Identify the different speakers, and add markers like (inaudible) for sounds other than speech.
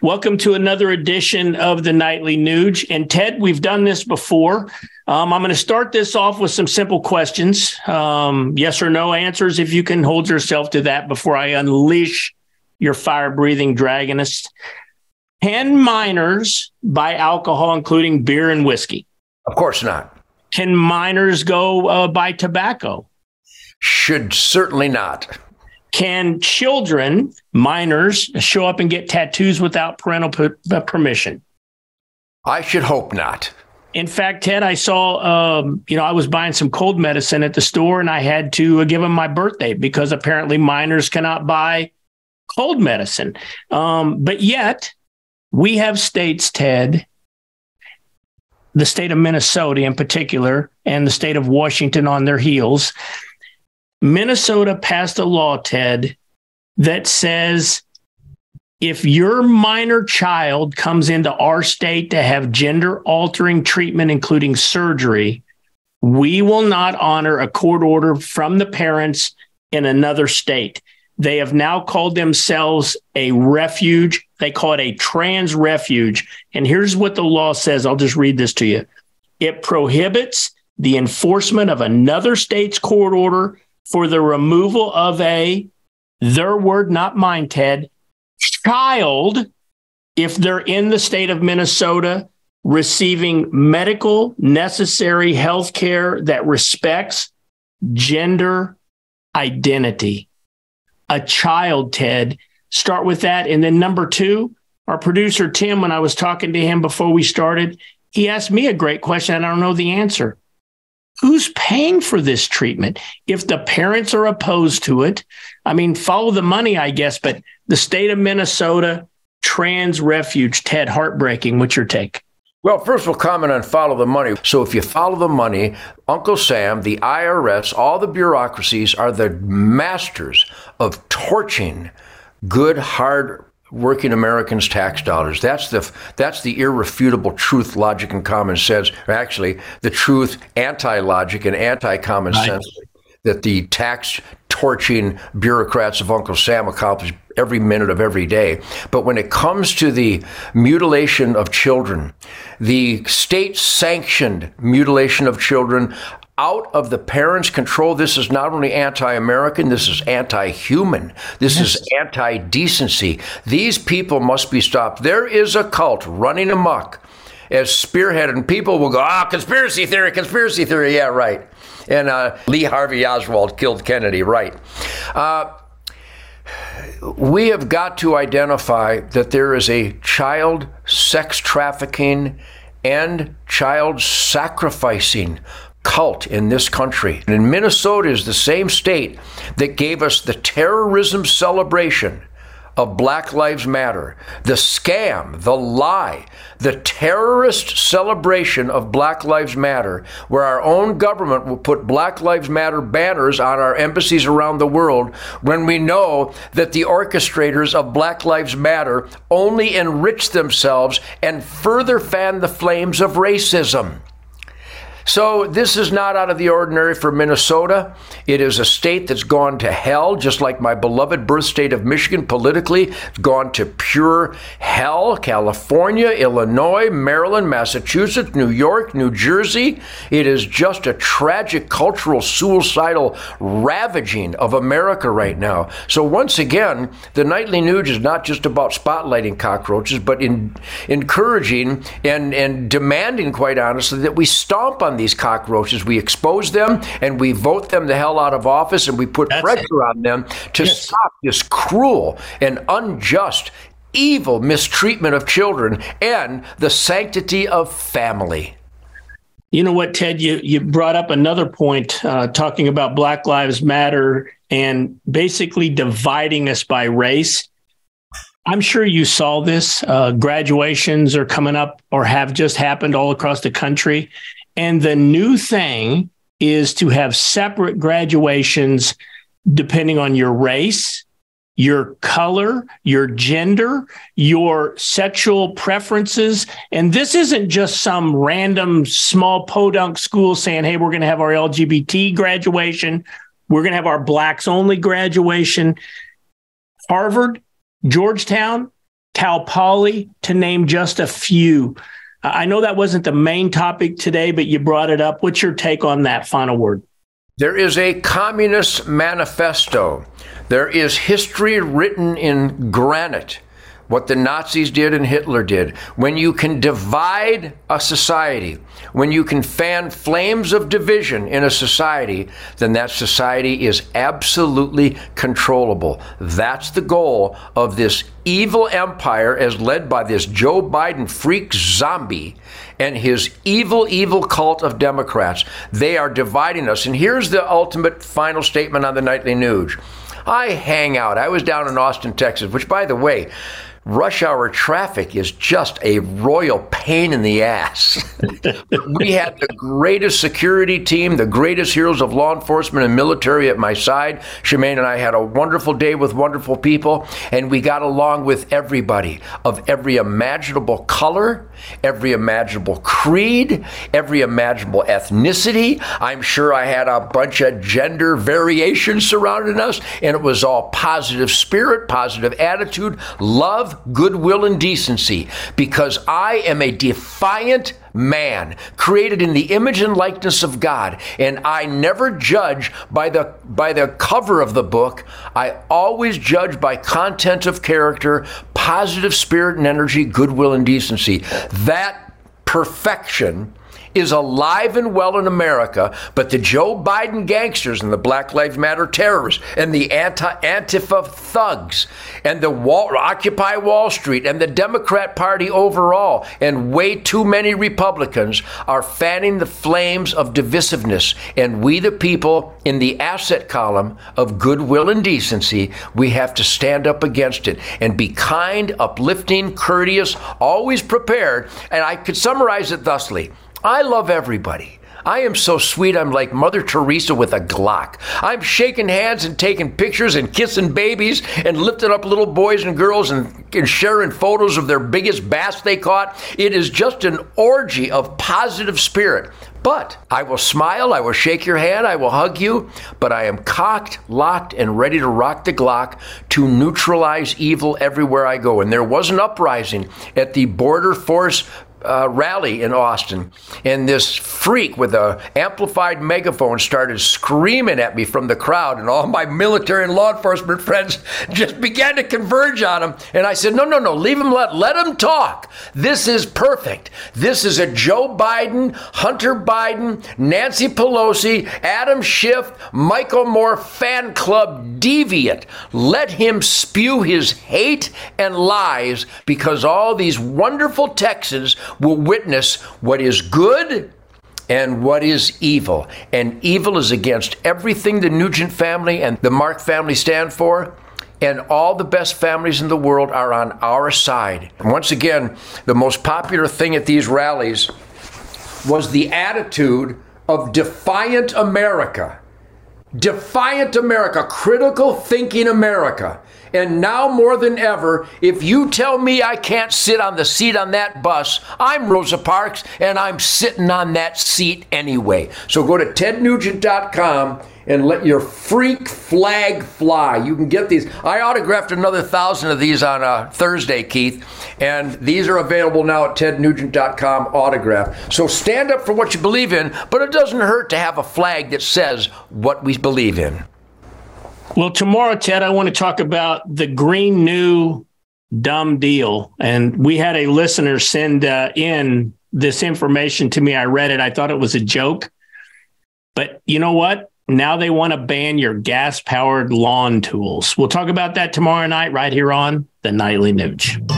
Speaker 1: Welcome to another edition of the Nightly Nuge. And Ted, we've done this before. Um, I'm going to start this off with some simple questions, um, yes or no answers, if you can hold yourself to that before I unleash your fire breathing dragonist. Can minors buy alcohol, including beer and whiskey?
Speaker 2: Of course not.
Speaker 1: Can minors go uh, buy tobacco?
Speaker 2: Should certainly not.
Speaker 1: Can children, minors, show up and get tattoos without parental p- uh, permission?
Speaker 2: I should hope not.
Speaker 1: In fact, Ted, I saw, um, you know, I was buying some cold medicine at the store and I had to uh, give them my birthday because apparently minors cannot buy cold medicine. Um, but yet, we have states, Ted, the state of Minnesota in particular, and the state of Washington on their heels. Minnesota passed a law, Ted, that says if your minor child comes into our state to have gender altering treatment, including surgery, we will not honor a court order from the parents in another state. They have now called themselves a refuge. They call it a trans refuge. And here's what the law says. I'll just read this to you. It prohibits the enforcement of another state's court order for the removal of a, their word, not mine, Ted, child, if they're in the state of Minnesota receiving medical necessary health care that respects gender identity. A child, Ted. Start with that. And then number two, our producer, Tim, when I was talking to him before we started, he asked me a great question. I don't know the answer who's paying for this treatment? If the parents are opposed to it, I mean, follow the money, I guess, but the state of Minnesota, trans refuge, Ted, heartbreaking. What's your take?
Speaker 2: Well, first we'll comment on follow the money. So if you follow the money, Uncle Sam, the IRS, all the bureaucracies are the masters of torching good, hard working Americans' tax dollars. That's the that's the irrefutable truth, logic, and common sense. Actually, the truth, anti-logic and anti-common right. sense that the tax torching bureaucrats of Uncle Sam accomplish every minute of every day. But when it comes to the mutilation of children, the state sanctioned mutilation of children, out of the parents' control. This is not only anti American, this is anti human. This yes. is anti decency. These people must be stopped. There is a cult running amok as spearheaded, and people will go, ah, oh, conspiracy theory, conspiracy theory. Yeah, right. And uh, Lee Harvey Oswald killed Kennedy, right. Uh, we have got to identify that there is a child sex trafficking and child sacrificing cult in this country. And Minnesota is the same state that gave us the terrorism celebration of Black Lives Matter, the scam, the lie, the terrorist celebration of Black Lives Matter, where our own government will put Black Lives Matter banners on our embassies around the world when we know that the orchestrators of Black Lives Matter only enrich themselves and further fan the flames of racism. So this is not out of the ordinary for Minnesota. It is a state that's gone to hell, just like my beloved birth state of Michigan politically. It's gone to pure hell. California, Illinois, Maryland, Massachusetts, New York, New Jersey. It is just a tragic cultural suicidal ravaging of America right now. So once again, the nightly Nuge is not just about spotlighting cockroaches, but in encouraging and, and demanding, quite honestly, that we stomp on these cockroaches. We expose them and we vote them the hell out of office and we put That's pressure it. on them to yes. stop this cruel and unjust, evil mistreatment of children and the sanctity of family.
Speaker 1: You know what, Ted? You you brought up another point, uh, talking about Black Lives Matter and basically dividing us by race. I'm sure you saw this. Uh, graduations are coming up or have just happened all across the country, and the new thing is to have separate graduations depending on your race, your color, your gender, your sexual preferences. And this isn't just some random small podunk school saying, hey, we're going to have our LGBT graduation. We're going to have our blacks only graduation. Harvard, Georgetown, Cal Poly, to name just a few. I know that wasn't the main topic today, but you brought it up. What's your take on that final word?
Speaker 2: There is a communist manifesto. There is history written in granite what the Nazis did and Hitler did. When you can divide a society, when you can fan flames of division in a society, then that society is absolutely controllable. That's the goal of this evil empire as led by this Joe Biden freak zombie and his evil, evil cult of Democrats. They are dividing us. And here's the ultimate final statement on the nightly Nuge. I hang out. I was down in Austin, Texas, which, by the way, rush hour traffic is just a royal pain in the ass. (laughs) we had the greatest security team, the greatest heroes of law enforcement and military at my side. Shemane and I had a wonderful day with wonderful people, and we got along with everybody of every imaginable color, every imaginable creed, every imaginable ethnicity. I'm sure I had a bunch of gender variations surrounding us, and it was all positive spirit, positive attitude, love, goodwill, and decency because I am a defiant man created in the image and likeness of God and I never judge by the by the cover of the book. I always judge by content of character positive spirit and energy goodwill and decency. That perfection is alive and well in America, but the Joe Biden gangsters and the Black Lives Matter terrorists and the anti Antifa thugs and the Wall, Occupy Wall Street and the Democrat Party overall and way too many Republicans are fanning the flames of divisiveness. And we, the people in the asset column of goodwill and decency, we have to stand up against it and be kind, uplifting, courteous, always prepared. And I could summarize it thusly. I love everybody. I am so sweet, I'm like Mother Teresa with a Glock. I'm shaking hands and taking pictures and kissing babies and lifting up little boys and girls and, and sharing photos of their biggest bass they caught. It is just an orgy of positive spirit. But I will smile, I will shake your hand, I will hug you, but I am cocked, locked, and ready to rock the Glock to neutralize evil everywhere I go. And there was an uprising at the Border Force uh, rally in Austin, and this freak with a amplified megaphone started screaming at me from the crowd, and all my military and law enforcement friends just began to converge on him. And I said, "No, no, no, leave him. Let let him talk. This is perfect. This is a Joe Biden, Hunter Biden, Nancy Pelosi, Adam Schiff, Michael Moore fan club deviant. Let him spew his hate and lies because all these wonderful Texans." Will witness what is good and what is evil. And evil is against everything the Nugent family and the Mark family stand for. And all the best families in the world are on our side. once again, the most popular thing at these rallies was the attitude of defiant America. Defiant America, critical thinking America. And now more than ever, if you tell me I can't sit on the seat on that bus, I'm Rosa Parks and I'm sitting on that seat anyway. So go to tednugent.com and let your freak flag fly. You can get these. I autographed another thousand of these on uh, Thursday, Keith, and these are available now at tednugent.com autograph. So stand up for what you believe in, but it doesn't hurt to have a flag that says what we believe in.
Speaker 1: Well, tomorrow, Ted, I want to talk about the Green New Dumb Deal. And we had a listener send uh, in this information to me. I read it. I thought it was a joke. But you know what? Now they want to ban your gas powered lawn tools. We'll talk about that tomorrow night, right here on the Nightly Nuge.